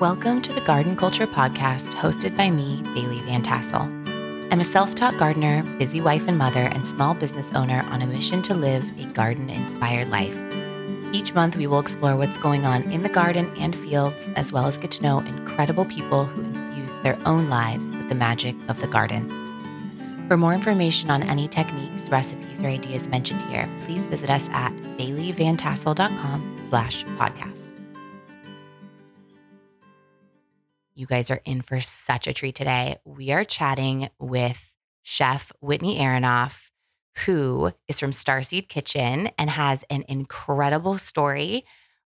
Welcome to the Garden Culture Podcast, hosted by me, Bailey Van Tassel. I'm a self taught gardener, busy wife and mother, and small business owner on a mission to live a garden inspired life. Each month, we will explore what's going on in the garden and fields, as well as get to know incredible people who infuse their own lives with the magic of the garden. For more information on any techniques, recipes, or ideas mentioned here, please visit us at baileyvantassel.com slash podcast. You guys are in for such a treat today. We are chatting with Chef Whitney Aronoff, who is from Starseed Kitchen and has an incredible story,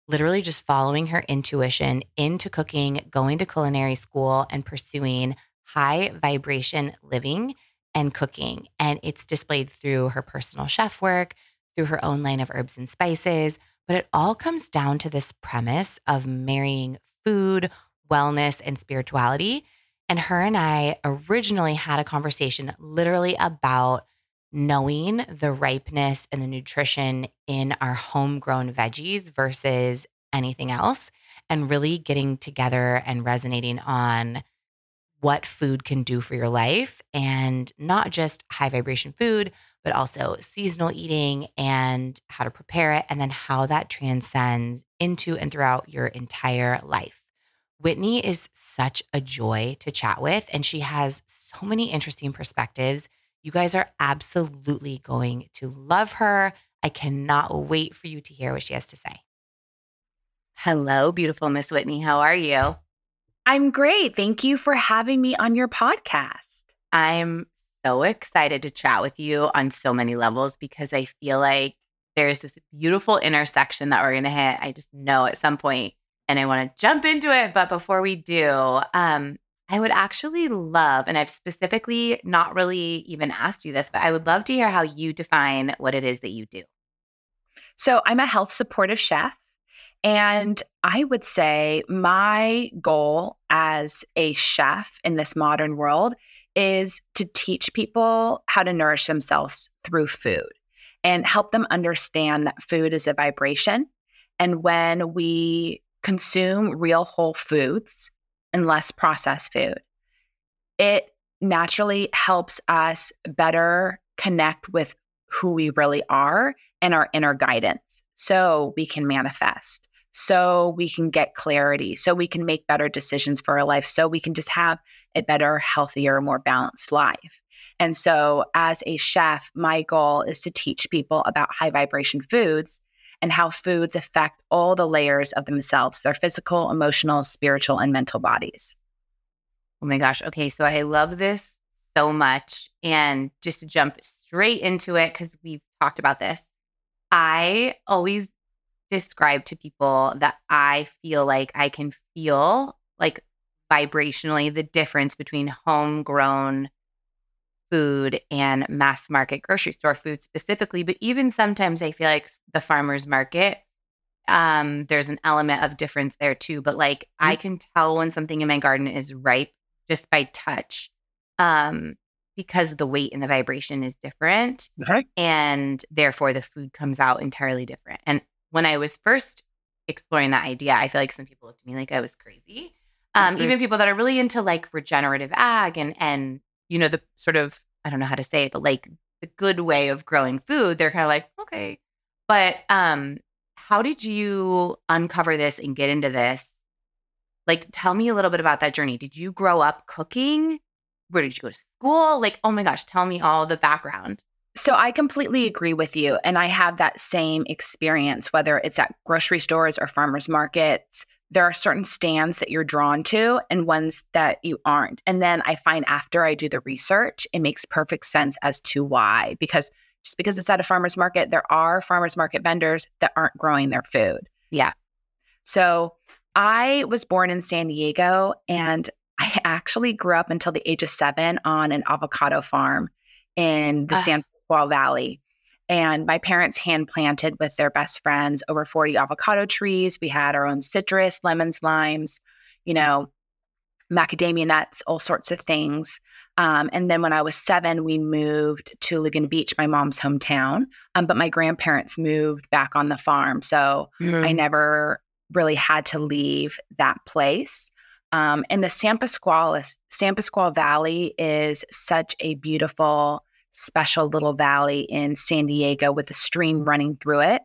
literally just following her intuition into cooking, going to culinary school, and pursuing high vibration living and cooking. And it's displayed through her personal chef work, through her own line of herbs and spices. But it all comes down to this premise of marrying food, wellness, and spirituality. And her and I originally had a conversation literally about knowing the ripeness and the nutrition in our homegrown veggies versus anything else, and really getting together and resonating on what food can do for your life and not just high vibration food, but also seasonal eating and how to prepare it, and then how that transcends into and throughout your entire life. Whitney is such a joy to chat with, and she has so many interesting perspectives. You guys are absolutely going to love her. I cannot wait for you to hear what she has to say. Hello, beautiful Miss Whitney. How are you? I'm great. Thank you for having me on your podcast. I'm so excited to chat with you on so many levels because I feel like there's this beautiful intersection that we're going to hit. I just know at some point and I want to jump into it. But before we do, um, I would actually love, and I've specifically not really even asked you this, but I would love to hear how you define what it is that you do. So I'm a health supportive chef. And I would say my goal as a chef in this modern world is to teach people how to nourish themselves through food and help them understand that food is a vibration. And when we consume real whole foods and less processed food. It naturally helps us better connect with who we really are and our inner guidance so we can manifest, so we can get clarity, so we can make better decisions for our life, so we can just have a better, healthier, more balanced life. And so, as a chef, my goal is to teach people about high vibration foods and how foods affect all the layers of themselves their physical, emotional, spiritual, and mental bodies. Oh my gosh. Okay. So I love this so much. And just to jump straight into it, because we've talked about this, I always describe to people that I feel like I can feel like vibrationally the difference between homegrown food and mass market grocery store food specifically, but even sometimes I feel like the farmer's market, um, there's an element of difference there too. But like mm-hmm. I can tell when something in my garden is ripe just by touch. Um, because the weight and the vibration is different. Okay. And therefore the food comes out entirely different. And when I was first exploring that idea, I feel like some people looked at me like I was crazy. Um, mm-hmm. even people that are really into like regenerative ag and and you know, the sort of, I don't know how to say it, but like the good way of growing food, they're kind of like, okay. But um, how did you uncover this and get into this? Like, tell me a little bit about that journey. Did you grow up cooking? Where did you go to school? Like, oh my gosh, tell me all the background. So I completely agree with you. And I have that same experience, whether it's at grocery stores or farmers markets there are certain stands that you're drawn to and ones that you aren't. And then I find after I do the research, it makes perfect sense as to why. Because just because it's at a farmer's market, there are farmer's market vendors that aren't growing their food. Yeah. So I was born in San Diego and I actually grew up until the age of seven on an avocado farm in the uh. San Pasqual Valley. And my parents hand planted with their best friends over 40 avocado trees. We had our own citrus, lemons, limes, you know, macadamia nuts, all sorts of things. Um, and then when I was seven, we moved to Laguna Beach, my mom's hometown. Um, but my grandparents moved back on the farm. So mm. I never really had to leave that place. Um, and the San Pasqual, San Pasqual Valley is such a beautiful, special little valley in San Diego with a stream running through it.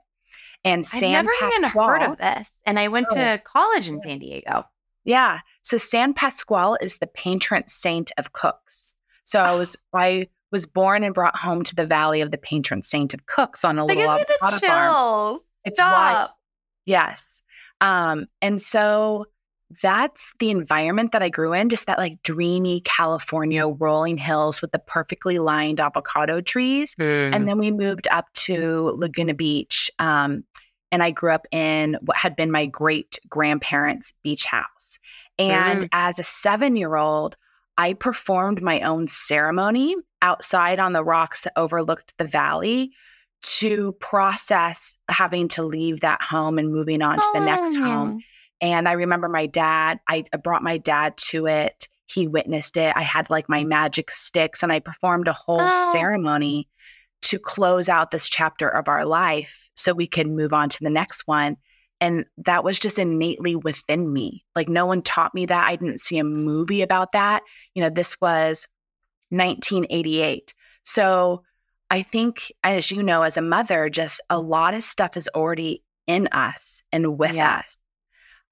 And San I've never Pasqual, even heard of this. And I went Oh. to college in San Diego. Yeah. So San Pasqual is the patron saint of cooks. So I was I was born and brought home to the valley of the patron saint of cooks on a That little gives me the avocado farm. It's wild. Yes. Um, and so that's the environment that I grew in, just that like dreamy California rolling hills with the perfectly lined avocado trees. Mm. And then we moved up to Laguna Beach. Um, and I grew up in what had been my great grandparents' beach house. And Mm. as a seven year old, I performed my own ceremony outside on the rocks that overlooked the valley to process having to leave that home and moving on to the next Oh. home. And I remember my dad, I brought my dad to it. He witnessed it. I had like my magic sticks and I performed a whole Oh. ceremony to close out this chapter of our life so we can move on to the next one. And that was just innately within me. Like no one taught me that. I didn't see a movie about that. You know, this was 1988. So I think, as you know, as a mother, just a lot of stuff is already in us and with Yeah. us.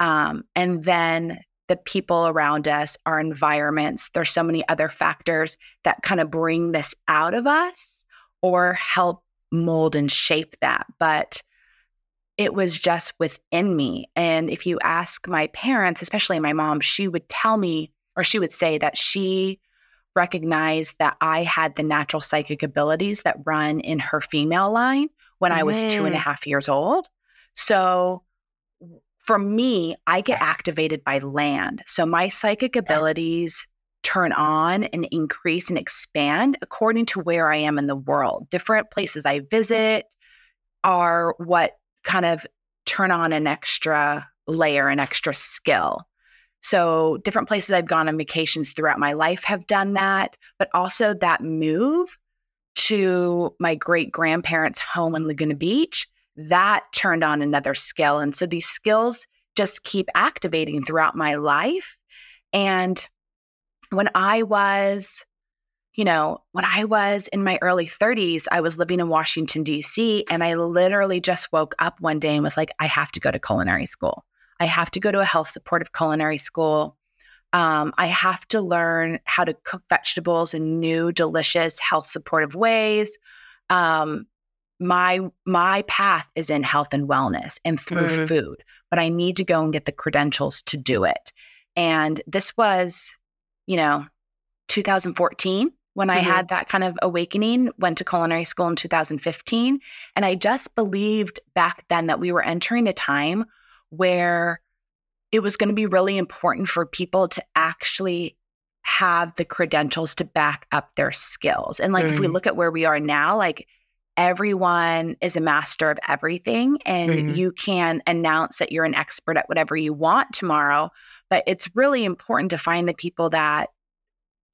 Um, and then the people around us, our environments, there's so many other factors that kind of bring this out of us or help mold and shape that. But it was just within me. And if you ask my parents, especially my mom, she would tell me, or she would say that she recognized that I had the natural psychic abilities that run in her female line when I was two and a Mm. half years old. So for me, I get activated by land. So my psychic abilities turn on and increase and expand according to where I am in the world. Different places I visit are what kind of turn on an extra layer, an extra skill. So, different places I've gone on vacations throughout my life have done that, but also that move to my great grandparents' home in Laguna Beach, that turned on another skill. And so these skills just keep activating throughout my life. And when I was, you know, when I was in my early 30s, I was living in Washington, D.C., and I literally just woke up one day and was like, I have to go to culinary school. I have to go to a health supportive culinary school. Um, I have to learn how to cook vegetables in new, delicious, health supportive ways. Um, my my path is in health and wellness and through Mhm. food, but I need to go and get the credentials to do it. And this was, you know, 2014 when I Mhm. had that kind of awakening, went to culinary school in 2015. And I just believed back then that we were entering a time where it was going to be really important for people to actually have the credentials to back up their skills. And like if we Mhm. look at where we are now, like everyone is a master of everything and Mhm. you can announce that you're an expert at whatever you want tomorrow, but it's really important to find the people that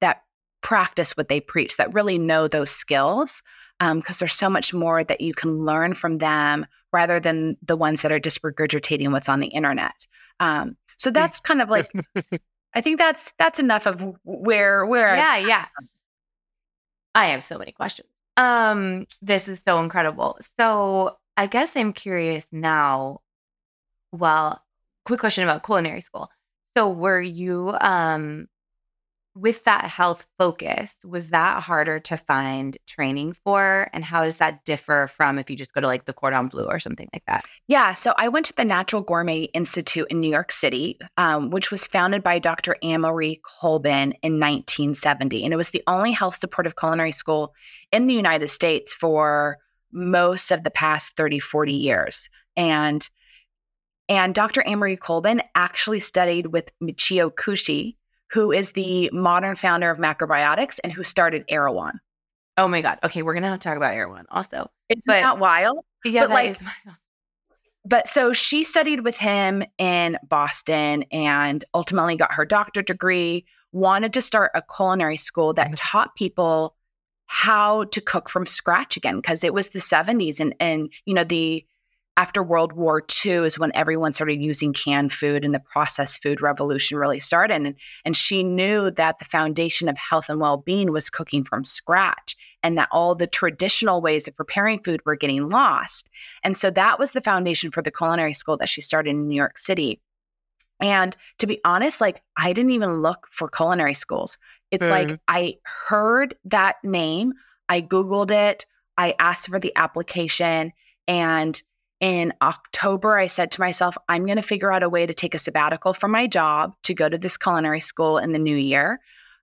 that practice what they preach, that really know those skills because there's so much more that you can learn from them rather than the ones that are just regurgitating what's on the internet. Um, so that's kind of like I think that's that's enough of where where I- yeah, yeah. I have so many questions. Um, this is so incredible. So I guess I'm curious now. Well, quick question about culinary school. So were you um with that health focus, was that harder to find training for? And how does that differ from if you just go to like the Cordon Bleu or something like that? Yeah, so I went to the Natural Gourmet Institute in New York City, um, which was founded by Dr. Annemarie Colbin in 1970. And it was the only health supportive culinary school in the United States for most of the past 30, 40 years. And and Dr. Annemarie Colbin actually studied with Michio Kushi, who is the modern founder of macrobiotics and who started Erewhon. Oh my God. Okay, we're gonna have to talk about Erewhon also. It's not But- that wild? Yeah, But, that like, but so she studied with him in Boston and ultimately got her doctorate degree, wanted to start a culinary school that Mhm. taught people how to cook from scratch again because it was the 70s and and you know the after World War II is when everyone started using canned food and the processed food revolution really started. And, and she knew that the foundation of health and well being was cooking from scratch and that all the traditional ways of preparing food were getting lost. And so that was the foundation for the culinary school that she started in New York City. And to be honest, like I didn't even look for culinary schools. It's mm. like I heard that name, I Googled it, I asked for the application, and in October, I said to myself, I'm going to figure out a way to take a sabbatical from my job to go to this culinary school in the new year.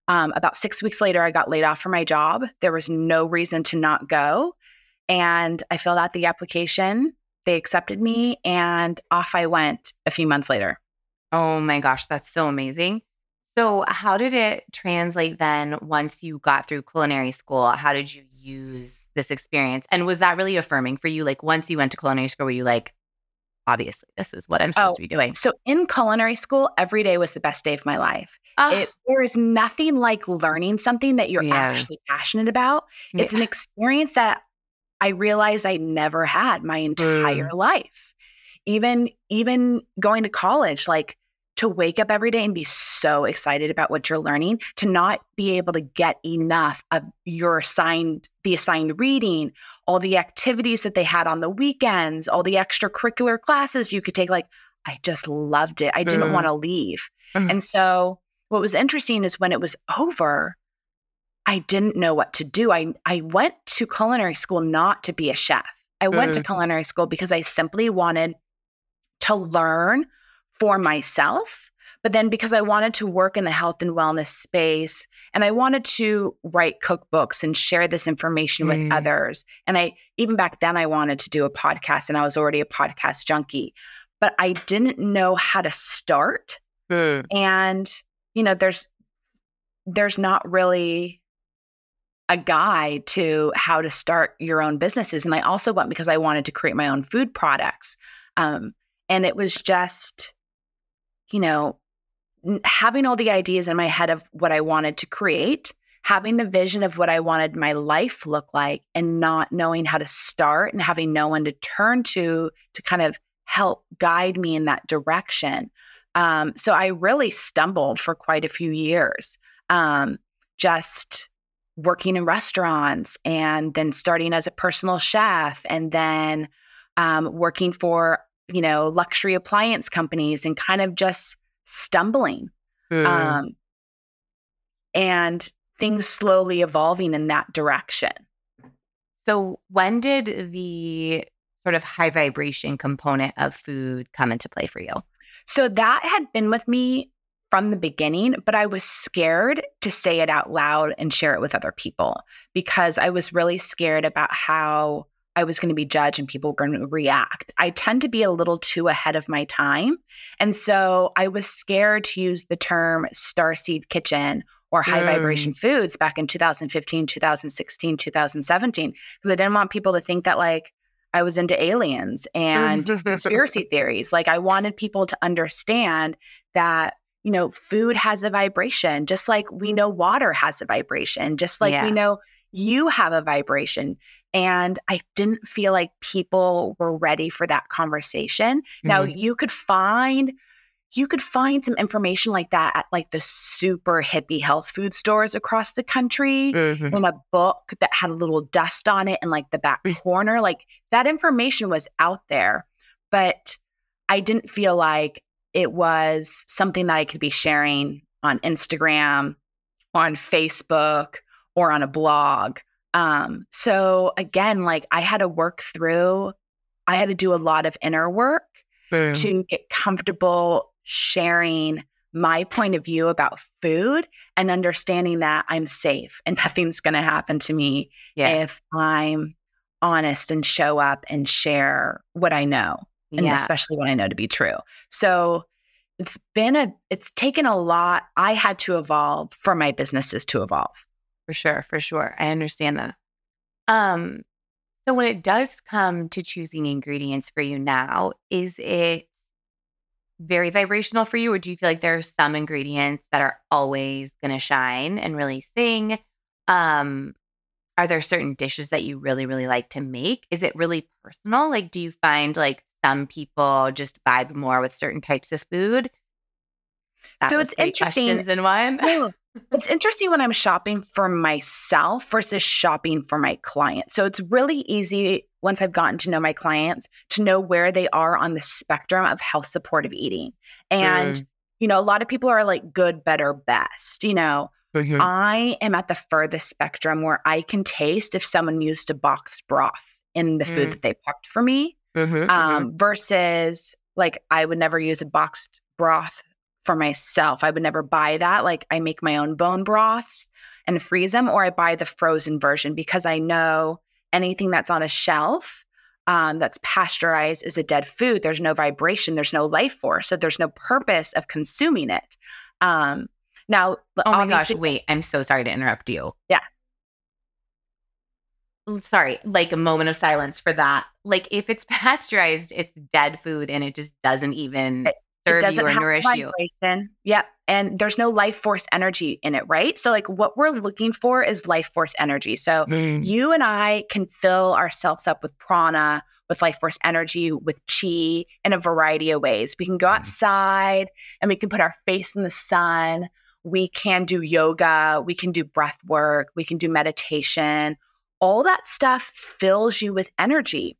Um, about six weeks later, I got laid off from my job. There was no reason to not go. And I filled out the application. They accepted me, and off I went a few months later. Oh my gosh, that's so amazing. So, how did it translate then once you got through culinary school? How did you use this experience? And was that really affirming for you? Like, once you went to culinary school, were you like, obviously, this is what I'm supposed oh, to be doing? So, in culinary school, every day was the best day of my life. It, there is nothing like learning something that you're yeah. actually passionate about. Yeah. It's an experience that I realized I never had my entire mm. life. Even even going to college, like to wake up every day and be so excited about what you're learning, to not be able to get enough of your assigned, the assigned reading, all the activities that they had on the weekends, all the extracurricular classes you could take. Like, I just loved it. I didn't mm. want to leave. Mm. And so, what was interesting is when it was over, I didn't know what to do. I, I went to culinary school not to be a chef. I went to mm. culinary school because I simply wanted to learn for myself, but then because I wanted to work in the health and wellness space and I wanted to write cookbooks and share this information with mm. others. And I, even back then, I wanted to do a podcast and I was already a podcast junkie, but I didn't know how to start. Mm. And, you know, there's, there's not really a guide to how to start your own businesses. And I also went because I wanted to create my own food products. Um, and it was just, you know, having all the ideas in my head of what I wanted to create, having the vision of what I wanted my life look like and not knowing how to start and having no one to turn to to kind of help guide me in that direction. Um, so I really stumbled for quite a few years, um, just working in restaurants and then starting as a personal chef and then um, working for you know, luxury appliance companies and kind of just stumbling. Mm. Um, and things slowly evolving in that direction. So, when did the sort of high vibration component of food come into play for you? So, that had been with me from the beginning, but I was scared to say it out loud and share it with other people because I was really scared about how I was going to be judged and people were going to react. I tend to be a little too ahead of my time. And so I was scared to use the term starseed kitchen or high mm. vibration foods back in 2015, 2016, 2017, because I didn't want people to think that like I was into aliens and conspiracy theories. Like I wanted people to understand that you know, food has a vibration, just like we know water has a vibration, just like yeah. we know you have a vibration. And I didn't feel like people were ready for that conversation. Mm-hmm. Now you could find you could find some information like that at like the super hippie health food stores across the country mm-hmm. in a book that had a little dust on it in like the back mm. corner. Like that information was out there, but I didn't feel like it was something that I could be sharing on Instagram, on Facebook, or on a blog. Um, so again, like I had to work through, I had to do a lot of inner work Boom. to get comfortable sharing my point of view about food and understanding that I'm safe and nothing's going to happen to me yeah. if I'm honest and show up and share what I know and yeah. especially what I know to be true. So it's been a it's taken a lot I had to evolve for my businesses to evolve. For sure, for sure. I understand that. Um, so when it does come to choosing ingredients for you now, is it very vibrational for you, or do you feel like there are some ingredients that are always going to shine and really sing? Um, are there certain dishes that you really, really like to make? Is it really personal? Like, do you find like some people just vibe more with certain types of food? That so it's interesting. in one. It's interesting when I'm shopping for myself versus shopping for my client. So it's really easy once I've gotten to know my clients to know where they are on the spectrum of health supportive eating. And, mm. you know, a lot of people are like good, better, best. You know, Mm-hmm. I am at the furthest spectrum where I can taste if someone used a boxed broth in the food mm. that they cooked for me mm-hmm, mm-hmm. um, mm-hmm. versus like I would never use a boxed broth for myself. I would never buy that. Like I make my own bone broths and freeze them, or I buy the frozen version because I know anything that's on a shelf um, that's pasteurized is a dead food. There's no vibration, there's no life force, so there's no purpose of consuming it. Um, now, oh my gosh, wait, I'm so sorry to interrupt you. Yeah. Sorry, like a moment of silence for that. Like if it's pasteurized, it's dead food and it just doesn't even it, serve it you or nourish vibration. you. Yep. And there's no life force energy in it, right? So, like, what we're looking for is life force energy. So, mm. you and I can fill ourselves up with prana, with life force energy, with chi in a variety of ways. We can go mm. outside and we can put our face in the sun we can do yoga, we can do breath work, we can do meditation. All that stuff fills you with energy.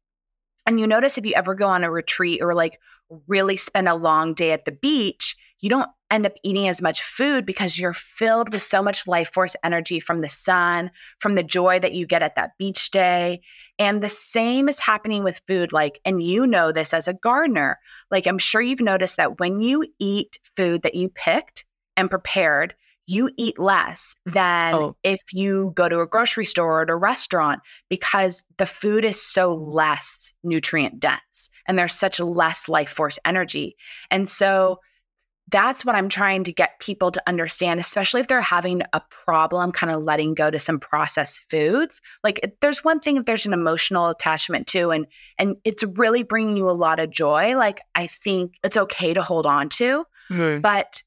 And you notice if you ever go on a retreat or like really spend a long day at the beach, you don't end up eating as much food because you're filled with so much life force energy from the sun, from the joy that you get at that beach day. And the same is happening with food. Like, and you know this as a gardener. Like, I'm sure you've noticed that when you eat food that you picked, and prepared, you eat less than oh. if you go to a grocery store or at a restaurant because the food is so less nutrient dense and there's such less life force energy. And so that's what I'm trying to get people to understand, especially if they're having a problem kind of letting go to some processed foods. Like there's one thing if there's an emotional attachment to and and it's really bringing you a lot of joy, like I think it's okay to hold on to. Mm-hmm. But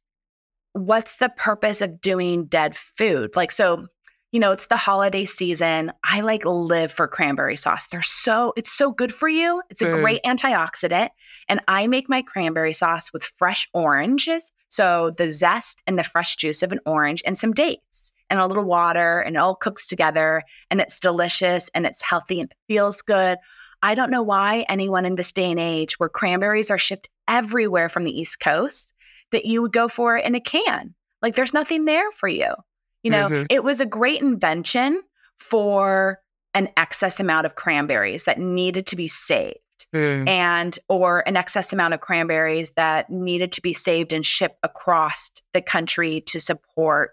what's the purpose of doing dead food? Like, so, you know, it's the holiday season. I like live for cranberry sauce. They're so, it's so good for you. It's a mm. great antioxidant. And I make my cranberry sauce with fresh oranges. So the zest and the fresh juice of an orange and some dates and a little water and it all cooks together and it's delicious and it's healthy and it feels good. I don't know why anyone in this day and age where cranberries are shipped everywhere from the East Coast that you would go for in a can. Like there's nothing there for you. You know, mm-hmm. it was a great invention for an excess amount of cranberries that needed to be saved. Mm. And or an excess amount of cranberries that needed to be saved and shipped across the country to support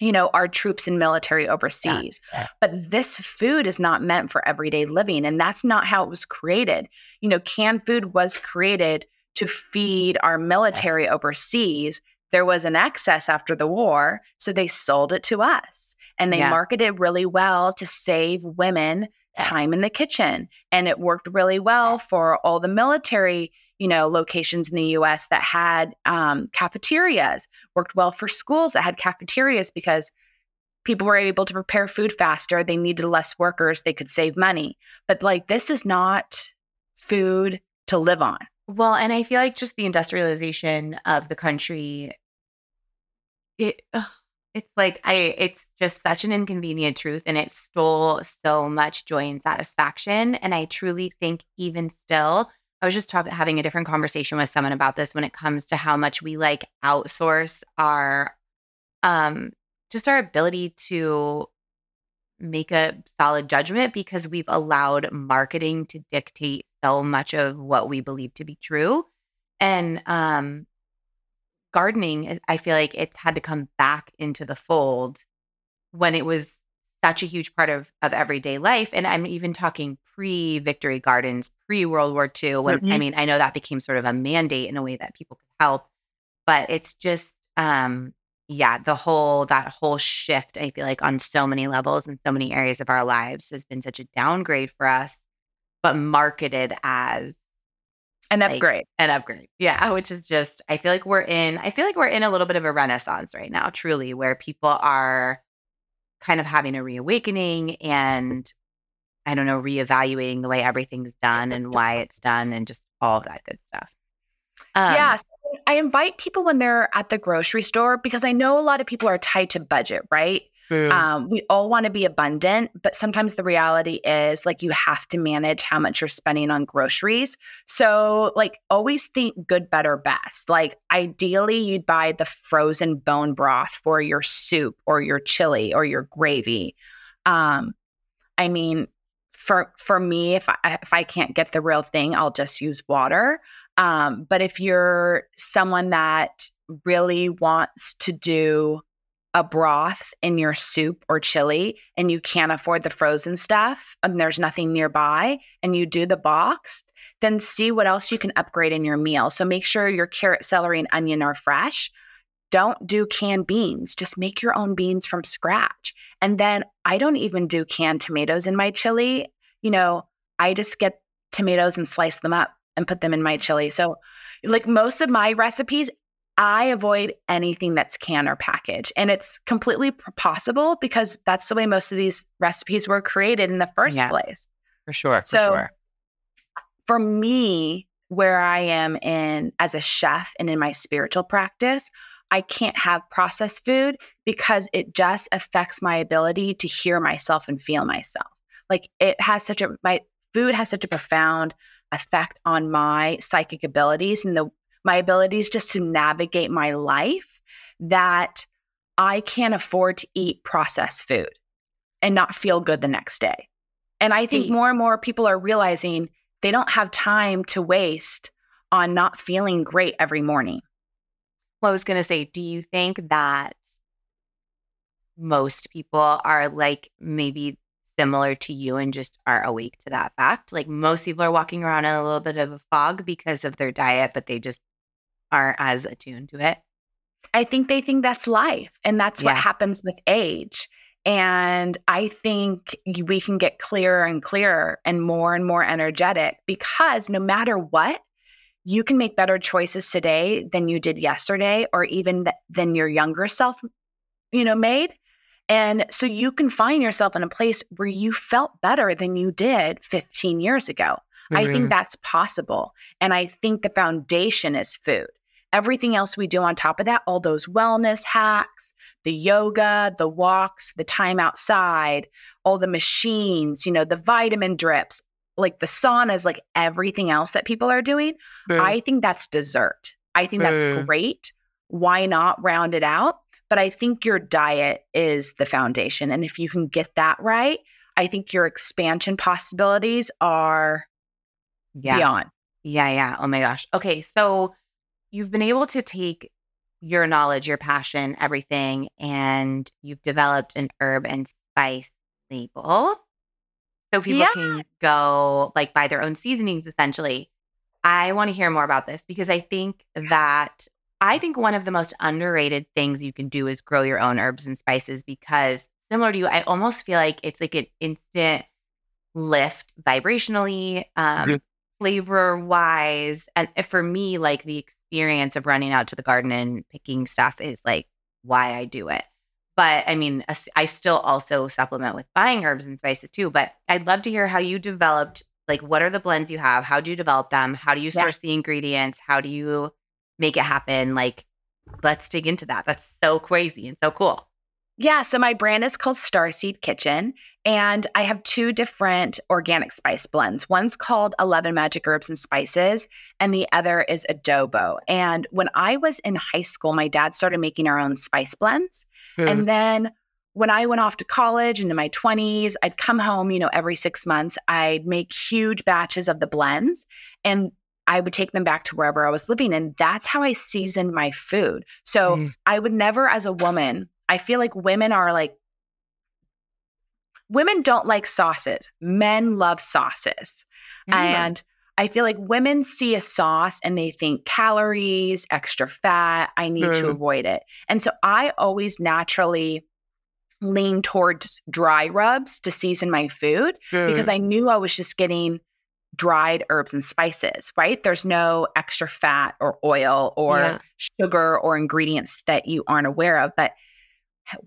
you know our troops and military overseas yeah. but this food is not meant for everyday living and that's not how it was created you know canned food was created to feed our military overseas. There was an excess after the war, so they sold it to us and they yeah. marketed really well to save women time in the kitchen. And it worked really well for all the military, you know, locations in the US that had um, cafeterias, worked well for schools that had cafeterias because people were able to prepare food faster. They needed less workers, they could save money. But like, this is not food to live on. Well, and I feel like just the industrialization of the country, it it's like I it's just such an inconvenient truth and it stole so much joy and satisfaction. And I truly think even still, I was just talking having a different conversation with someone about this when it comes to how much we like outsource our um just our ability to make a solid judgment because we've allowed marketing to dictate so much of what we believe to be true. And um, gardening, I feel like it had to come back into the fold when it was such a huge part of, of everyday life. And I'm even talking pre victory gardens, pre World War II. When mm-hmm. I mean, I know that became sort of a mandate in a way that people could help, but it's just um, yeah, the whole that whole shift, I feel like on so many levels and so many areas of our lives has been such a downgrade for us, but marketed as an upgrade. Like, an upgrade. Yeah, which is just I feel like we're in I feel like we're in a little bit of a renaissance right now, truly, where people are kind of having a reawakening and I don't know, reevaluating the way everything's done and why it's done and just all of that good stuff. Um, yeah. So I invite people when they're at the grocery store because I know a lot of people are tied to budget, right? Um, we all want to be abundant, but sometimes the reality is like you have to manage how much you're spending on groceries. So, like, always think good, better, best. Like, ideally, you'd buy the frozen bone broth for your soup or your chili or your gravy. Um, I mean, for for me, if I if I can't get the real thing, I'll just use water. Um, but if you're someone that really wants to do a broth in your soup or chili and you can't afford the frozen stuff and there's nothing nearby and you do the boxed, then see what else you can upgrade in your meal. So make sure your carrot, celery, and onion are fresh. Don't do canned beans. Just make your own beans from scratch. And then I don't even do canned tomatoes in my chili. You know, I just get tomatoes and slice them up and put them in my chili. So, like most of my recipes, I avoid anything that's can or package. And it's completely possible because that's the way most of these recipes were created in the first yeah, place. For sure. For so, sure. for me, where I am in as a chef and in my spiritual practice, I can't have processed food because it just affects my ability to hear myself and feel myself. Like it has such a, my food has such a profound effect on my psychic abilities and the my abilities just to navigate my life that I can't afford to eat processed food and not feel good the next day. And I think more and more people are realizing they don't have time to waste on not feeling great every morning. Well, I was going to say, do you think that most people are like maybe similar to you and just are awake to that fact. Like most people are walking around in a little bit of a fog because of their diet, but they just aren't as attuned to it. I think they think that's life and that's yeah. what happens with age. And I think we can get clearer and clearer and more and more energetic because no matter what, you can make better choices today than you did yesterday or even th- than your younger self you know made and so you can find yourself in a place where you felt better than you did 15 years ago. Mm-hmm. I think mm-hmm. that's possible. And I think the foundation is food. Everything else we do on top of that, all those wellness hacks, the yoga, the walks, the time outside, all the machines, you know, the vitamin drips, like the saunas, like everything else that people are doing, mm. I think that's dessert. I think that's mm. great. Why not round it out? But I think your diet is the foundation. And if you can get that right, I think your expansion possibilities are yeah. beyond. Yeah, yeah. Oh my gosh. Okay. So you've been able to take your knowledge, your passion, everything, and you've developed an herb and spice label. So people yeah. can go like buy their own seasonings essentially. I want to hear more about this because I think that I think one of the most underrated things you can do is grow your own herbs and spices because similar to you, I almost feel like it's like an instant lift vibrationally, um, mm-hmm. Flavor wise. And eh, for me, like the experience of running out to the garden and picking stuff is like why I do it. But I mean, I still also supplement with buying herbs and spices too. But I'd love to hear how you developed, like, what are the blends you have? How do you develop them? How do you source yeah. the ingredients? How do you make it happen. Like, let's dig into that. That's so crazy and so cool. Yeah, so my brand is called Starseed Kitchen, and I have two different organic spice blends. One's called 11 Magic Herbs and Spices, and the other is Adobo. And when I was in high school, my dad started making our own spice blends. Mm. And then when I went off to college into my 20s, I'd come home, you know, every six months. I'd make huge batches of the blends. And I would take them back to wherever I was living. And that's how I seasoned my food. So mm. I would never, as a woman, I feel like women are like, women don't like sauces. Men love sauces. Mm. And I feel like women see a sauce and they think calories, extra fat, I need mm. to avoid it. And so I always naturally lean towards dry rubs to season my food because I knew I was just getting dried herbs and spices, right? There's no extra fat or oil or yeah. sugar or ingredients that you aren't aware of. But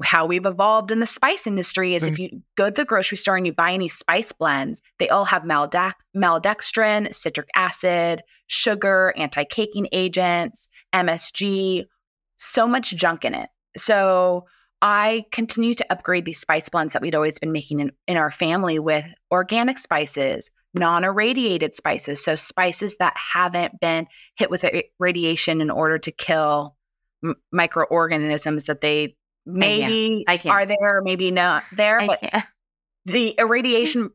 how we've evolved in the spice industry is Mm. if you go to the grocery store and you buy any spice blends, they all have maldex- maltodextrin, citric acid, sugar, anti caking agents, MSG, so much junk in it. So I continue to upgrade these spice blends that we'd always been making in, in our family with organic spices, non irradiated spices. So spices that haven't been hit with radiation in order to kill m- microorganisms that they maybe I can't. are there, maybe not there. I but can't. the irradiation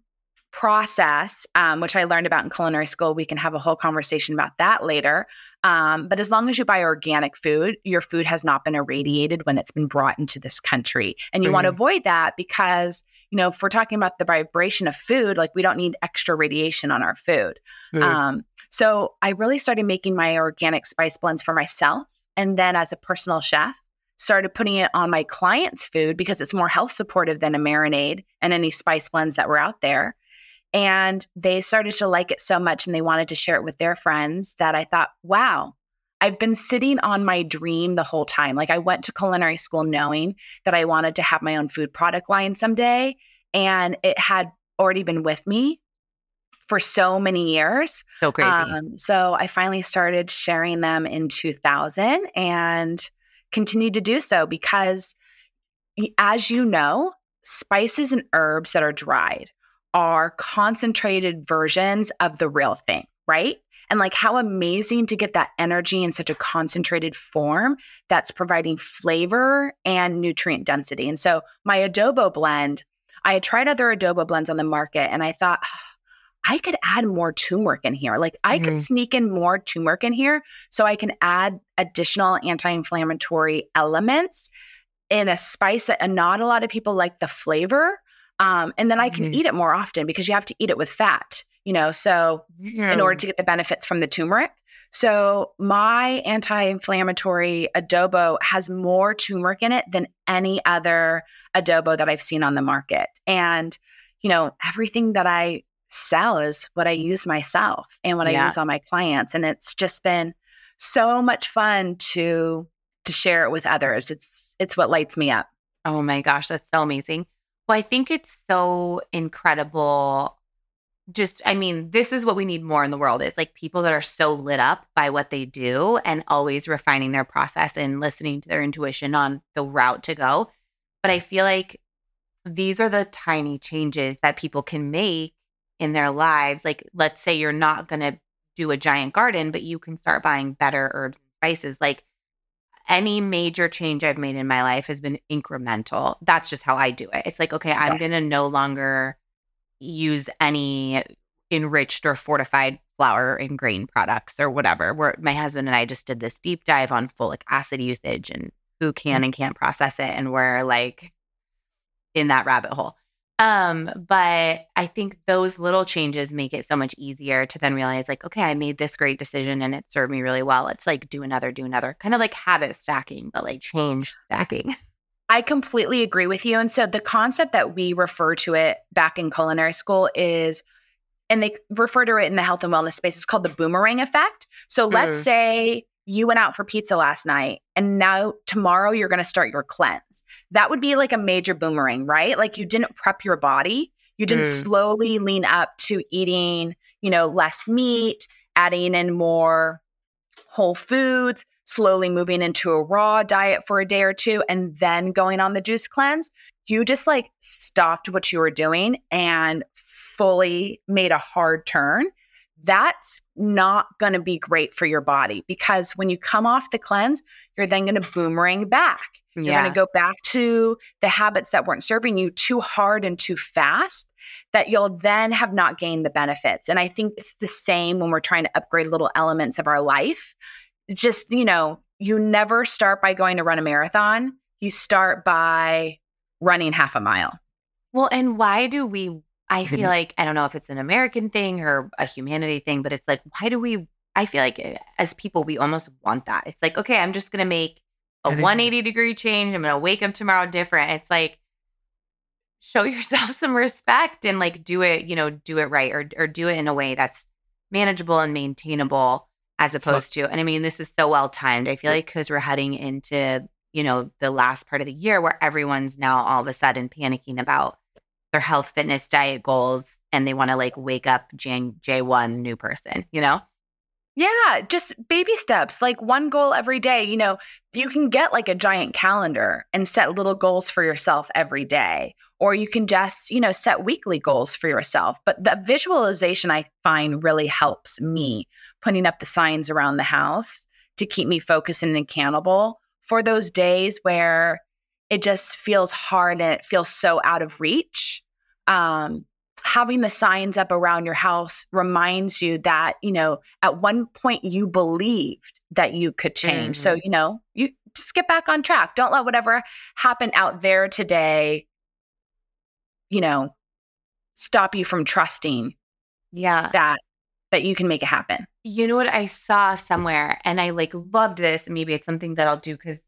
process, um, which I learned about in culinary school, we can have a whole conversation about that later. Um, but as long as you buy organic food, your food has not been irradiated when it's been brought into this country. And you want to avoid that because, you know, if we're talking about the vibration of food, like we don't need extra radiation on our food. Mm. Um, so I really started making my organic spice blends for myself. And then as a personal chef, started putting it on my clients' food because it's more health supportive than a marinade and any spice blends that were out there. And they started to like it so much and they wanted to share it with their friends that I thought, wow, I've been sitting on my dream the whole time. Like I went to culinary school knowing that I wanted to have my own food product line someday. And it had already been with me for so many years. So crazy. Um, so I finally started sharing them in 2000 and continued to do so because, as you know, spices and herbs that are dried are concentrated versions of the real thing, right? And like how amazing to get that energy in such a concentrated form that's providing flavor and nutrient density. And so my adobo blend, I had tried other adobo blends on the market and I thought, ah, I could add more turmeric in here. Like I could Mhm. sneak in more turmeric in here so I can add additional anti inflammatory elements in a spice that not a lot of people like the flavor. Um, and then I can Mhm. eat it more often because you have to eat it with fat, you know, so in order to get the benefits from the turmeric. So my anti-inflammatory adobo has more turmeric in it than any other adobo that I've seen on the market. And you know, everything that I sell is what I use myself and what I use on my clients and it's just been so much fun to to share it with others. It's it's what lights me up. Oh my gosh, that's so amazing. Well, I think it's so incredible. Just, I mean, this is what we need more in the world is like people that are so lit up by what they do and always refining their process and listening to their intuition on the route to go. But I feel like these are the tiny changes that people can make in their lives. Like, let's say you're not going to do a giant garden, but you can start buying better herbs and spices. Like, any major change I've made in my life has been incremental. That's just how I do it. It's like, okay, I'm Yes. going to no longer use any enriched or fortified flour and grain products or whatever. Where my husband and I just did this deep dive on folic acid usage and who can mm. and can't process it. And we're like in that rabbit hole. Um, but I think those little changes make it so much easier to then realize, like, okay, I made this great decision and it served me really well. Let's like do another, do another, kind of like habit stacking, but like change stacking. I completely agree with you. And so the concept that we refer to it back in culinary school is, and they refer to it in the health and wellness space, it's called the boomerang effect. So let's Mm. say you went out for pizza last night and now tomorrow you're going to start your cleanse. That would be like a major boomerang, right? Like you didn't prep your body. You didn't Mm. slowly lean up to eating, you know, less meat, adding in more whole foods, slowly moving into a raw diet for a day or two, and then going on the juice cleanse. You just like stopped what you were doing and fully made a hard turn. That's not going to be great for your body because when you come off the cleanse, you're then going to boomerang back. You're going to go back to the habits that weren't serving you too hard and too fast that you'll then have not gained the benefits. And I think it's the same when we're trying to upgrade little elements of our life. Just, you know, you never start by going to run a marathon. You start by running half a mile. Well, and why do we? I Mm-hmm. feel like I don't know if it's an American thing or a humanity thing, but it's like, why do we? I feel like eh, as people, we almost want that. It's like, okay, I'm just gonna make a 180 degree change. I'm gonna wake up tomorrow different. It's like show yourself some respect and like do it, you know, do it right or or do it in a way that's manageable and maintainable as opposed to. And I mean, this is so well timed. I feel like because we're heading into you know, the last part of the year where everyone's now all of a sudden panicking about their health, fitness, diet goals, and they want to like wake up Jan J1 new person, you know? Yeah, just baby steps, like one goal every day. You know, you can get like a giant calendar and set little goals for yourself every day, or you can just, you know, set weekly goals for yourself. But the visualization I find really helps me putting up the signs around the house to keep me focused and accountable for those days where it just feels hard and it feels so out of reach. Um, having the signs up around your house reminds you that, you know, at one point you believed that you could change. Mm-hmm. So, you know, you just get back on track. Don't let whatever happened out there today, you know, stop you from trusting yeah that that you can make it happen. You know what I saw somewhere and I like loved this. Maybe it's something that I'll do cuz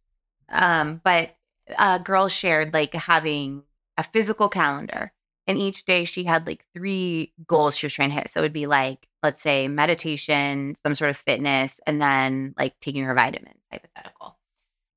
um but a girl shared like having a physical calendar and each day she had like three goals she was trying to hit. So it would be like, let's say meditation, some sort of fitness, and then like taking her vitamins, hypothetical.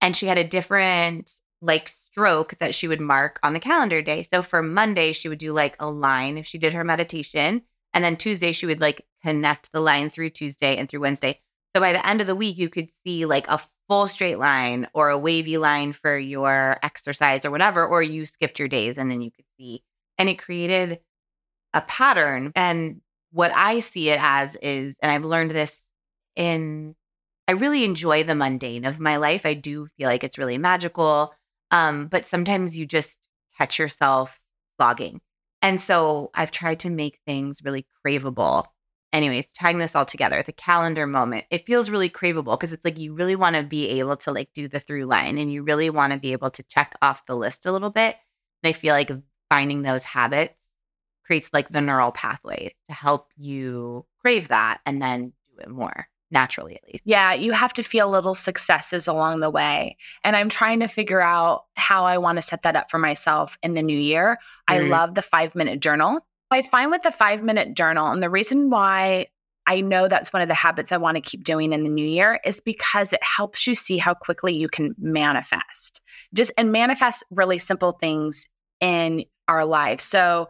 And she had a different like stroke that she would mark on the calendar day. So for Monday, she would do like a line if she did her meditation. And then Tuesday, she would like connect the line through Tuesday and through Wednesday. So by the end of the week, you could see like a full straight line or a wavy line for your exercise or whatever, or you skipped your days and then you could see and it created a pattern. And what I see it as is, and I've learned this in, I really enjoy the mundane of my life. I do feel like it's really magical. Um, but sometimes you just catch yourself slogging. And so I've tried to make things really craveable. Anyways, tying this all together, the calendar moment, it feels really craveable because it's like you really want to be able to like do the through line and you really want to be able to check off the list a little bit. And I feel like finding those habits creates like the neural pathways to help you crave that and then do it more naturally at least. Yeah, you have to feel little successes along the way. And I'm trying to figure out how I want to set that up for myself in the new year. Mm-hmm. I love the 5-minute journal. I find with the 5-minute journal and the reason why I know that's one of the habits I want to keep doing in the new year is because it helps you see how quickly you can manifest. Just and manifest really simple things in our lives. So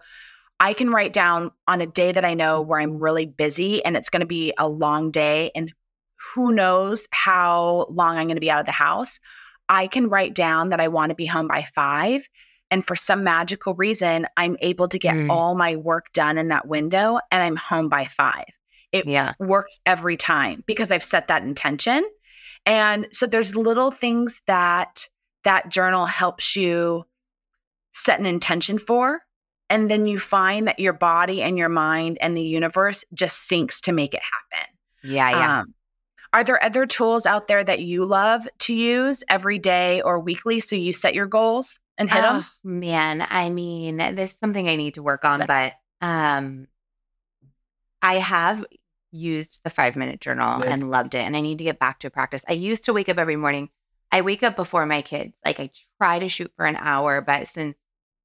I can write down on a day that I know where I'm really busy and it's going to be a long day and who knows how long I'm going to be out of the house. I can write down that I want to be home by five. And for some magical reason, I'm able to get mm. all my work done in that window and I'm home by five. It yeah. works every time because I've set that intention. And so there's little things that that journal helps you set an intention for. And then you find that your body and your mind and the universe just syncs to make it happen. Yeah, yeah. Um, are there other tools out there that you love to use every day or weekly so you set your goals and hit oh, them? Man, I mean, this is something I need to work on, but um I have used the 5-minute journal yeah. and loved it and I need to get back to practice. I used to wake up every morning. I wake up before my kids. Like I try to shoot for an hour, but since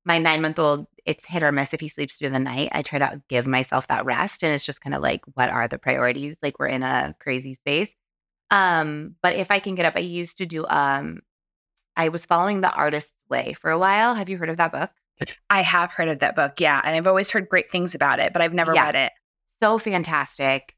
my nine month old, it's hit or miss if he sleeps through the night. I try to give myself that rest. And it's just kind of like, what are the priorities? Like we're in a crazy space. Um, but if I can get up, I used to do um I was following the artist's way for a while. Have you heard of that book? I have heard of that book, yeah. And I've always heard great things about it, but I've never yeah. read it. So fantastic.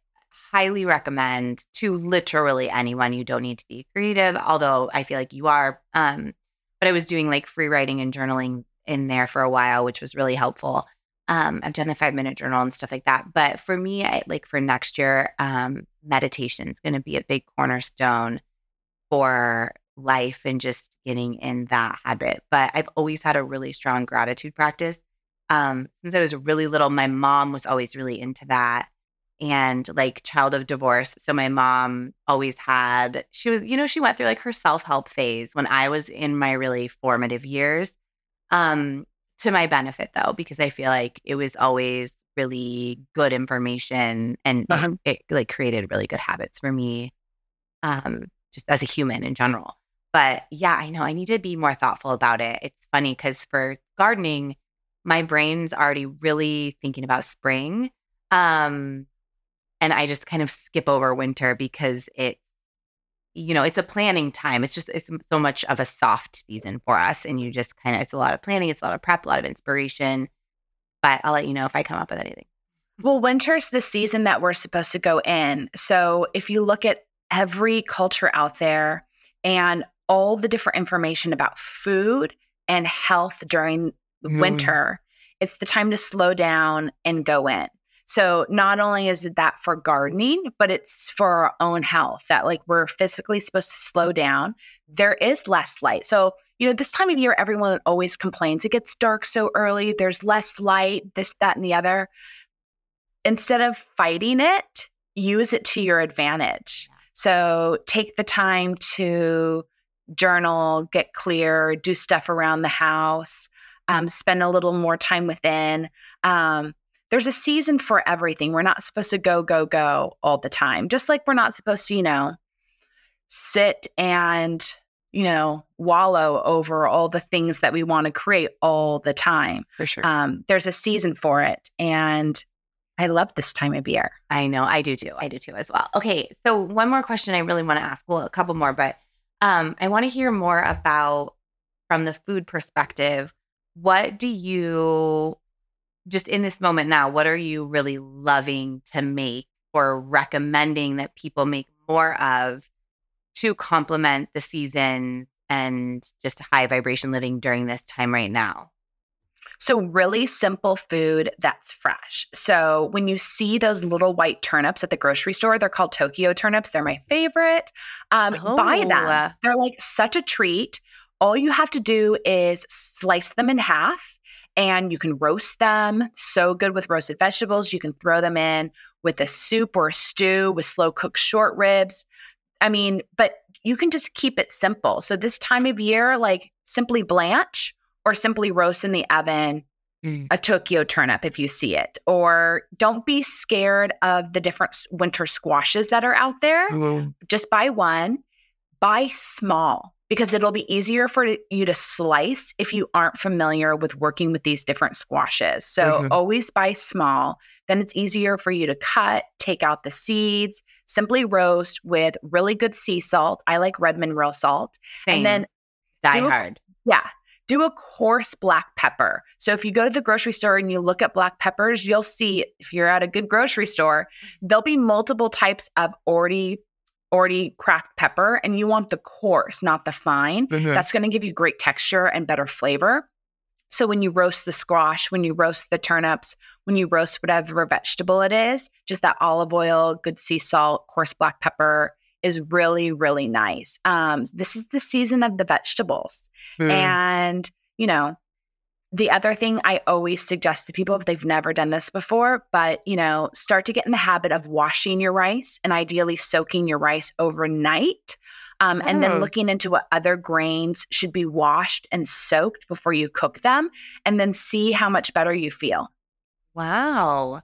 Highly recommend to literally anyone. You don't need to be creative, although I feel like you are. Um, but I was doing like free writing and journaling in there for a while, which was really helpful. Um, I've done the five minute journal and stuff like that. But for me, I, like for next year, um, meditation is going to be a big cornerstone for life and just getting in that habit. But I've always had a really strong gratitude practice. Um, since I was really little, my mom was always really into that and like child of divorce. So my mom always had, she was, you know, she went through like her self help phase when I was in my really formative years um, to my benefit though, because I feel like it was always really good information and uh-huh. it, it, like created really good habits for me, um, just as a human in general. But yeah, I know I need to be more thoughtful about it. It's funny because for gardening, my brain's already really thinking about spring. Um, and I just kind of skip over winter because it's you know, it's a planning time. It's just it's so much of a soft season for us and you just kind of it's a lot of planning, it's a lot of prep, a lot of inspiration. But I'll let you know if I come up with anything. Well, winter's the season that we're supposed to go in. So if you look at every culture out there and all the different information about food and health during mm. winter, it's the time to slow down and go in. So not only is it that for gardening, but it's for our own health that like we're physically supposed to slow down. There is less light. So, you know, this time of year, everyone always complains it gets dark so early, there's less light, this, that, and the other. Instead of fighting it, use it to your advantage. So take the time to journal, get clear, do stuff around the house, um, spend a little more time within. Um, there's a season for everything. We're not supposed to go, go, go all the time. Just like we're not supposed to, you know, sit and, you know, wallow over all the things that we want to create all the time. For sure. Um, there's a season for it. And I love this time of year. I know. I do too. I do too as well. Okay. So, one more question I really want to ask. Well, a couple more, but um, I want to hear more about from the food perspective. What do you just in this moment now, what are you really loving to make or recommending that people make more of to complement the seasons and just high vibration living during this time right now? So, really simple food that's fresh. So, when you see those little white turnips at the grocery store, they're called Tokyo turnips. They're my favorite. Um, oh. Buy them. Oh. They're like such a treat. All you have to do is slice them in half and you can roast them. So good with roasted vegetables. You can throw them in with a soup or a stew with slow cooked short ribs. I mean, but you can just keep it simple. So this time of year, like simply blanch or simply roast in the oven mm. a Tokyo turnip if you see it. Or don't be scared of the different winter squashes that are out there. Just buy one, buy small because it'll be easier for you to slice if you aren't familiar with working with these different squashes. So mm-hmm. always buy small. Then it's easier for you to cut, take out the seeds, simply roast with really good sea salt. I like Redmond real salt. Same. And then die hard. Yeah. Do a coarse black pepper. So if you go to the grocery store and you look at black peppers, you'll see if you're at a good grocery store, there'll be multiple types of already already cracked pepper and you want the coarse, not the fine. Mm-hmm. That's going to give you great texture and better flavor. So when you roast the squash, when you roast the turnips, when you roast whatever vegetable it is, just that olive oil, good sea salt, coarse black pepper is really, really nice. Um, this is the season of the vegetables. Mm. And, you know, the other thing I always suggest to people if they've never done this before, but you know, start to get in the habit of washing your rice and ideally soaking your rice overnight. Um, oh. And then oh. looking into what other grains should be washed and soaked before you cook them, and then see how much better you feel. Wow.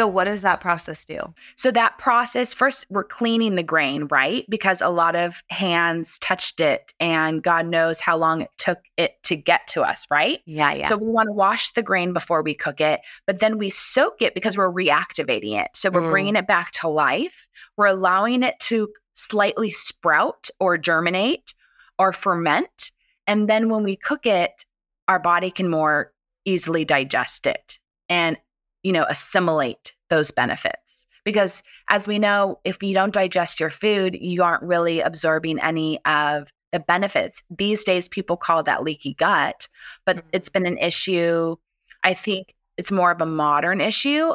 So, what does that process do? So, that process first, we're cleaning the grain, right? Because a lot of hands touched it, and God knows how long it took it to get to us, right? Yeah, yeah. So, we want to wash the grain before we cook it, but then we soak it because we're reactivating it. So, we're mm. bringing it back to life. We're allowing it to slightly sprout or germinate or ferment. And then when we cook it, our body can more easily digest it. And you know, assimilate those benefits. Because as we know, if you don't digest your food, you aren't really absorbing any of the benefits. These days, people call that leaky gut, but mm-hmm. it's been an issue. I think it's more of a modern issue,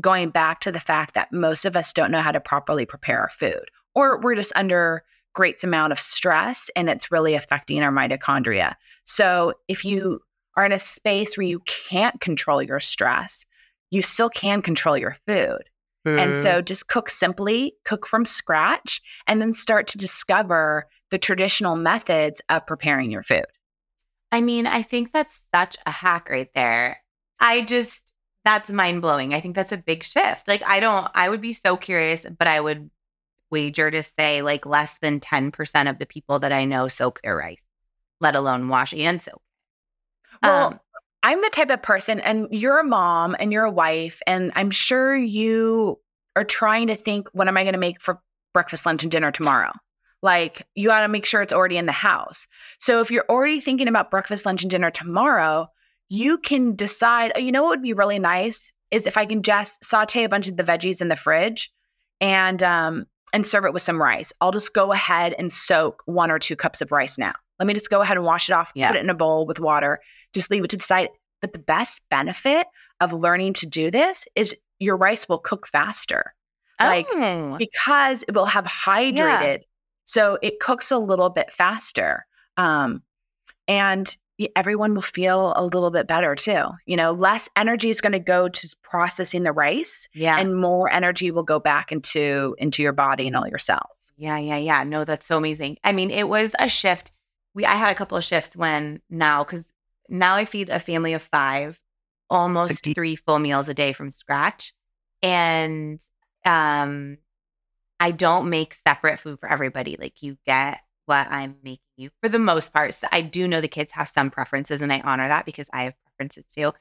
going back to the fact that most of us don't know how to properly prepare our food, or we're just under great amount of stress and it's really affecting our mitochondria. So if you are in a space where you can't control your stress, you still can control your food. Mm. And so just cook simply, cook from scratch, and then start to discover the traditional methods of preparing your food. I mean, I think that's such a hack right there. I just, that's mind blowing. I think that's a big shift. Like, I don't, I would be so curious, but I would wager to say like less than 10% of the people that I know soak their rice, let alone wash and soak. Well, um, I'm the type of person, and you're a mom and you're a wife, and I'm sure you are trying to think, what am I going to make for breakfast, lunch, and dinner tomorrow? Like you got to make sure it's already in the house. So if you're already thinking about breakfast, lunch, and dinner tomorrow, you can decide, oh, you know what would be really nice is if I can just saute a bunch of the veggies in the fridge and um and serve it with some rice. I'll just go ahead and soak one or two cups of rice now. Let me just go ahead and wash it off, Yeah. put it in a bowl with water, just leave it to the side. But the best benefit of learning to do this is your rice will cook faster Like, oh. because it will have hydrated. So it cooks a little bit faster. Um, and everyone will feel a little bit better too. You know, less energy is going to go to processing the rice yeah. and more energy will go back into into your body and all your cells. Yeah, yeah, yeah. No, that's so amazing. I mean, it was a shift. We I had a couple of shifts when now because now I feed a family of five, almost Okay. three full meals a day from scratch, and um, I don't make separate food for everybody. Like you get what I'm making you for the most part. So I do know the kids have some preferences, and I honor that because I have preferences too.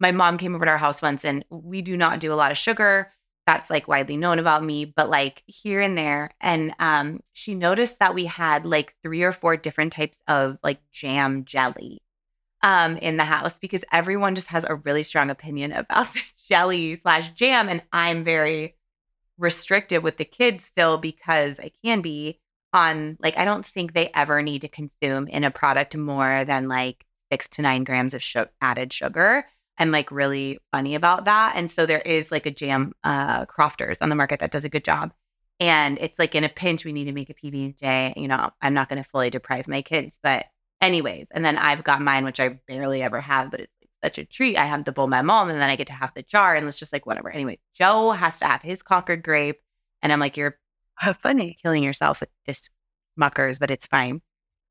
My mom came over to our house once, and we do not do a lot of sugar that's like widely known about me, but like here and there. And um, she noticed that we had like three or four different types of like jam jelly um in the house because everyone just has a really strong opinion about the jelly slash jam. And I'm very restrictive with the kids still because I can be on like I don't think they ever need to consume in a product more than like six to nine grams of sugar, added sugar. I'm like really funny about that. And so there is like a jam uh Crofter's on the market that does a good job. And it's like in a pinch we need to make a PB and J. You know, I'm not going to fully deprive my kids, but anyways. And then I've got mine, which I barely ever have, but it's such a treat. I have the bowl my mom, and then I get to have the jar, and it's just like whatever. Anyway, Joe has to have his Concord grape, and I'm like, you're How funny. killing yourself with this Smucker's, but it's fine.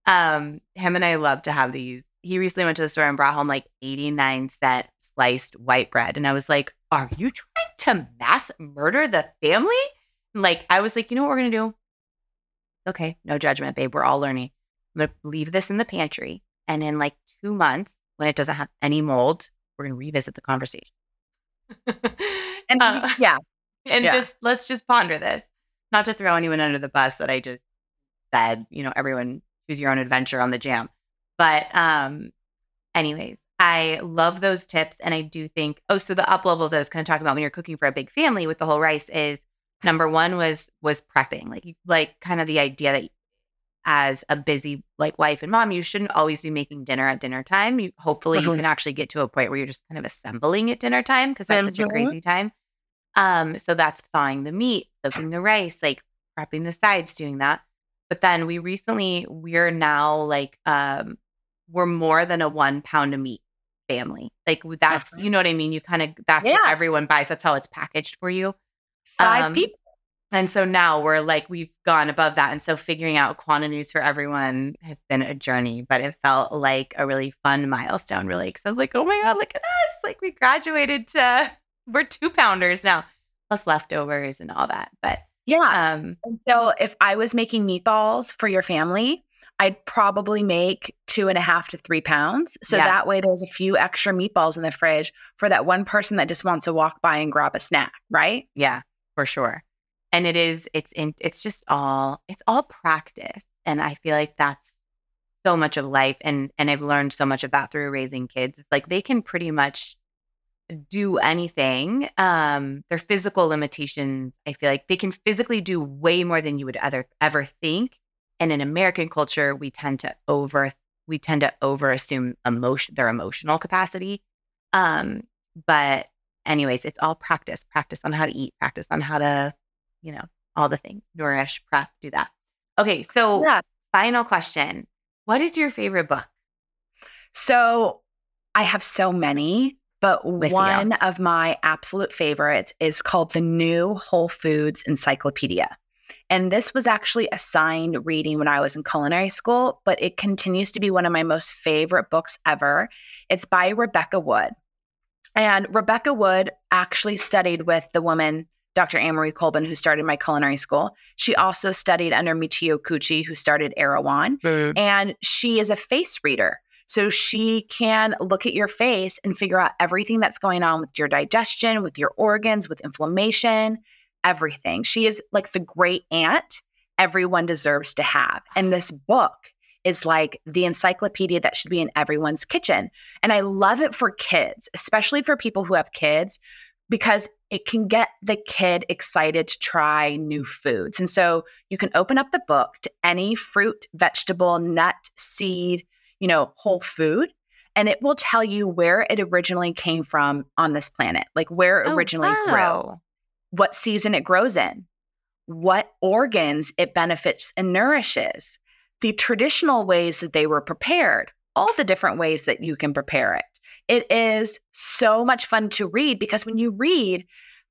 Um, him and I love to have these. He recently went to the store and brought home like 89 cent sliced white bread. And I was like, Are you trying to mass murder the family? And, Like, I was like, you know what we're gonna do? Okay, no judgment, babe. We're all learning. Leave this in the pantry. And in like two months, when it doesn't have any mold, we're gonna revisit the conversation. And Uh, yeah, and Yeah. just let's just ponder this not to throw anyone under the bus that i just said you know everyone choose your own adventure on the jam but um anyways i love those tips and i do think oh so the up levels i was kind of talking about when you're cooking for a big family with the whole rice is number one was was prepping like like kind of the idea that as a busy like wife and mom you shouldn't always be making dinner at dinner time you hopefully you Mhm. can actually get to a point where you're just kind of assembling at dinner time because that's such a Mhm. crazy time um, so that's thawing the meat, soaking the rice, like prepping the sides, doing that. But then we recently, we're now like, um, we're more than a one pound of meat family. Like that's, Uh-huh. you know what I mean? You kind of, that's what everyone buys. That's how it's packaged for you. five Um, people. And so now we're like, we've gone above that. And so figuring out quantities for everyone has been a journey, but it felt like a really fun milestone, really. Cause I was like, oh my God, look at us. Like we graduated to, we're two pounders now, plus leftovers and all that. But, Yeah. um, so if I was making meatballs for your family, I'd probably make two and a half to three pounds. So Yeah. that way there's a few extra meatballs in the fridge for that one person that just wants to walk by and grab a snack, right? yeah, for sure. And it is, it's in, it's just all, it's all practice. And I feel like that's so much of life. And, and I've learned so much of that through raising kids. It's like they can pretty much do anything. Um, their physical limitations, I feel like they can physically do way more than you would other ever think. And in American culture, we tend to over we tend to over assume emotion their emotional capacity. Um, but anyways, it's all practice, practice on how to eat, practice on how to, you know, all the things, nourish, prep, do that. Okay, so Yeah. final question. What is your favorite book? So I have so many, but With you. one of my absolute favorites is called the New Whole Foods Encyclopedia. And this was actually assigned reading when I was in culinary school, but it continues to be one of my most favorite books ever. It's by Rebecca Wood. And Rebecca Wood actually studied with the woman, Dr. Annemarie Colbin, who started my culinary school. She also studied under Michio Kushi, who started Erewhon and she is a face reader. So she can look at your face and figure out everything that's going on with your digestion, with your organs, with inflammation, everything. She is like the great aunt everyone deserves to have. And this book is like the encyclopedia that should be in everyone's kitchen. And I love it for kids, especially for people who have kids, because it can get the kid excited to try new foods. And so you can open up the book to any fruit, vegetable, nut, seed, you know, whole food, and it will tell you where it originally came from on this planet, like where it Oh, originally grew, what season it grows in, what organs it benefits and nourishes, the traditional ways that they were prepared, all the different ways that you can prepare it. It is so much fun to read because when you read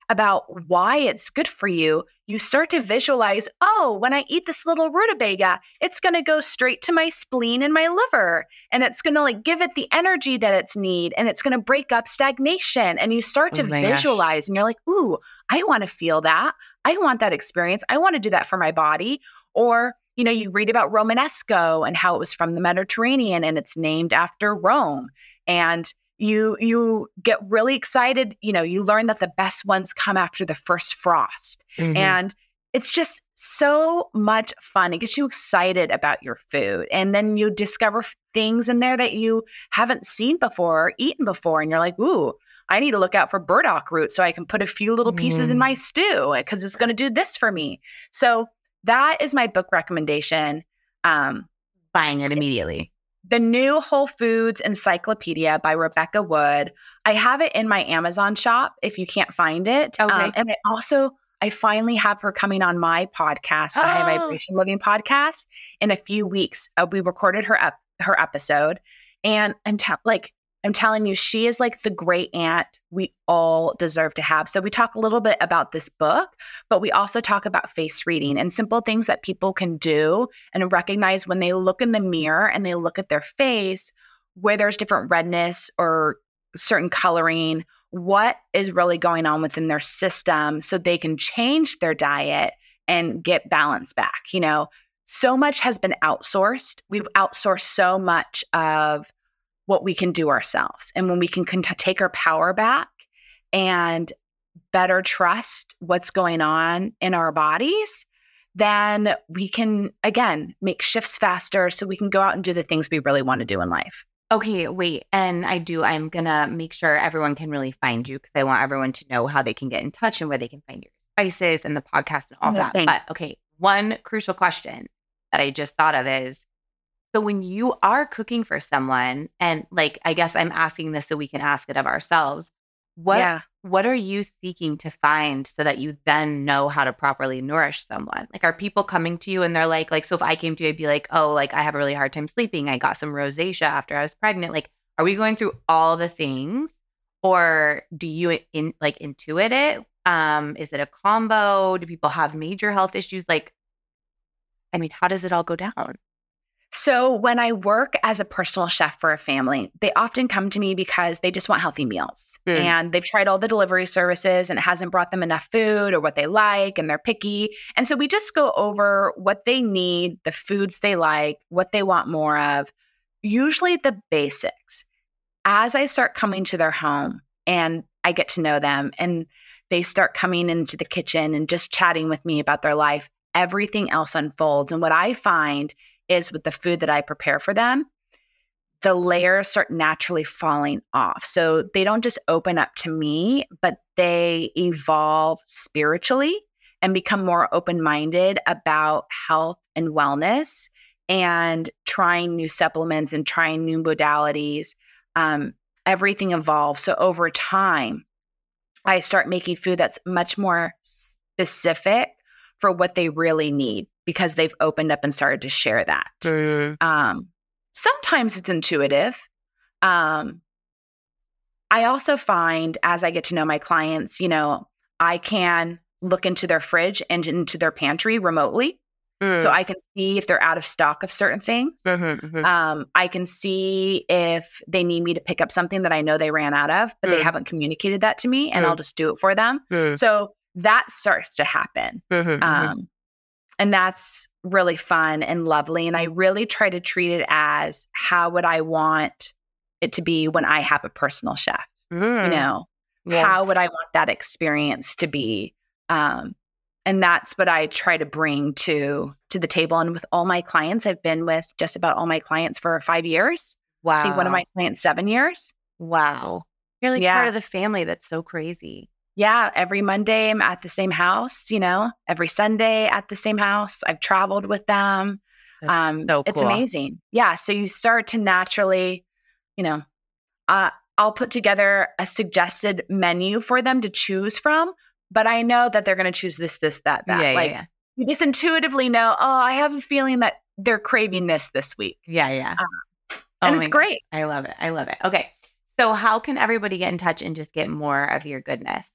about why it's good for you, you start to visualize, oh, when I eat this little rutabaga, it's going to go straight to my spleen and my liver and it's going to like give it the energy that it's need and it's going to break up stagnation and you start Oh to gosh. visualize and you're like, "Ooh, I want to feel that. I want that experience. I want to do that for my body." Or you know, you read about Romanesco and how it was from the Mediterranean and it's named after Rome. And you you get really excited, you know, you learn that the best ones come after the first frost. Mhm. And it's just so much fun. It gets you excited about your food. And then you discover things in there that you haven't seen before or eaten before. And you're like, ooh, I need to look out for burdock root so I can put a few little pieces in Mm. my stew because it's going to do this for me. So that is my book recommendation. Um, buying it immediately. The new Whole Foods Encyclopedia by Rebecca Wood. I have it in my Amazon shop if you can't find it. Um, Okay. and I also, I finally have her coming on my podcast, the High Oh. Vibration Living Podcast, in a few weeks. Uh, we recorded her ep- her episode, and I'm te- like, I'm telling you, she is like the great aunt we all deserve to have. So we talk a little bit about this book, but we also talk about face reading and simple things that people can do and recognize when they look in the mirror and they look at their face where there's different redness or certain coloring, what is really going on within their system so they can change their diet and get balance back. You know, so much has been outsourced. We've outsourced so much of what we can do ourselves. And when we can con- take our power back and better trust what's going on in our bodies, then we can, again, make shifts faster so we can go out and do the things we really want to do in life. Okay, wait. And I do, I'm to make sure everyone can really find you because I want everyone to know how they can get in touch and where they can find your spices and the podcast and all Yeah, that. thanks. But okay, one crucial question that I just thought of is so when you are cooking for someone, and like, I guess I'm asking this so we can ask it of ourselves, what yeah. what are you seeking to find so that you then know how to properly nourish someone? Like are people coming to you and they're like like so if i came to you i'd be like oh like i have a really hard time sleeping. I got some rosacea after i was pregnant. Like are we going through all the things or do you in like intuit it? Um is it a combo? Do people have major health issues? Like i mean how does it all go down So, when I work as a personal chef for a family, they often come to me because they just want healthy meals Mm. and they've tried all the delivery services and it hasn't brought them enough food or what they like and they're picky. And so, we just go over what they need, the foods they like, what they want more of, usually the basics. As I start coming to their home and I get to know them and they start coming into the kitchen and just chatting with me about their life, everything else unfolds. And what I find is with the food that I prepare for them, the layers start naturally falling off. So they don't just open up to me, but they evolve spiritually and become more open minded about health and wellness and trying new supplements and trying new modalities. Um, everything evolves. So over time, I start making food that's much more specific for what they really need because they've opened up and started to share that. Um, sometimes it's intuitive. Um, I also find as I get to know my clients, you know, I can look into their fridge and into their pantry remotely. So I can see if they're out of stock of certain things. Mhm, mhm. Um, I can see if they need me to pick up something that I know they ran out of, but they Mm. haven't communicated that to me, and Mm. I'll just do it for them. Mm, So that starts to happen. mhm, mhm. Um, and that's really fun and lovely. And I really try to treat it as how would I want it to be when I have a personal chef? You Mm. know, Yeah. how would I want that experience to be? Um, and that's what I try to bring to to the table. And with all my clients, I've been with just about all my clients for five years. Wow. One of my clients seven years. Wow. You're like Yeah. part of the family. That's so crazy. Yeah, every Monday I'm at the same house. You know, every Sunday at the same house. I've traveled with them. That's um, so It's amazing. Yeah. So you start to naturally, you know, uh, I'll put together a suggested menu for them to choose from, but I know that they're going to choose this, this, that, that. yeah, like yeah, you just intuitively know, oh, I have a feeling that they're craving this this week. yeah, yeah. Uh, Oh and it's gosh. great. I love it. I love it. Okay. So, how can everybody get in touch and just get more of your goodness?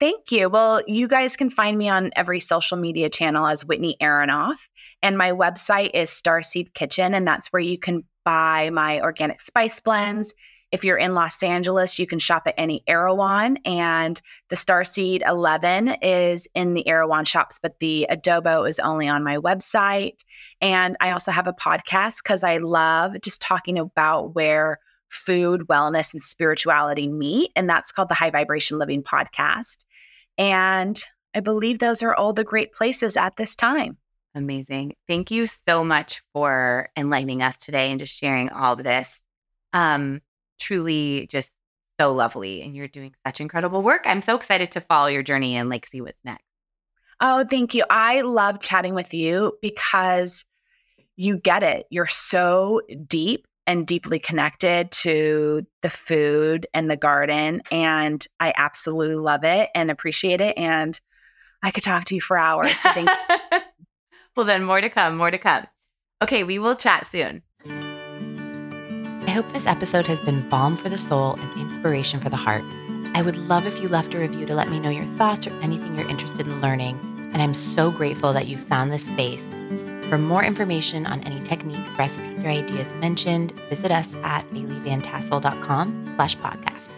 Thank you. Well, you guys can find me on every social media channel as Whitney Aronoff. And my website is Starseed Kitchen, and that's where you can buy my organic spice blends. If you're in Los Angeles, you can shop at any Erewhon, and the Starseed 11 is in the Erewhon shops, but the adobo is only on my website. And I also have a podcast because I love just talking about where food, wellness, and spirituality meet. And that's called the High Vibration Living Podcast. And I believe those are all the great places at this time. Amazing. Thank you so much for enlightening us today and just sharing all of this. Um, truly just so lovely. And you're doing such incredible work. I'm so excited to follow your journey and like see what's next. Oh, thank you. I love chatting with you because you get it. You're so deep and deeply connected to the food and the garden. And I absolutely love it and appreciate it. And I could talk to you for hours. So thank well, then more to come, more to come. Okay, we will chat soon. I hope this episode has been balm for the soul and inspiration for the heart. I would love if you left a review to let me know your thoughts or anything you're interested in learning. And I'm so grateful that you found this space. For more information on any techniques, recipes, or ideas mentioned, visit us at baileyvantassel.com slash podcast.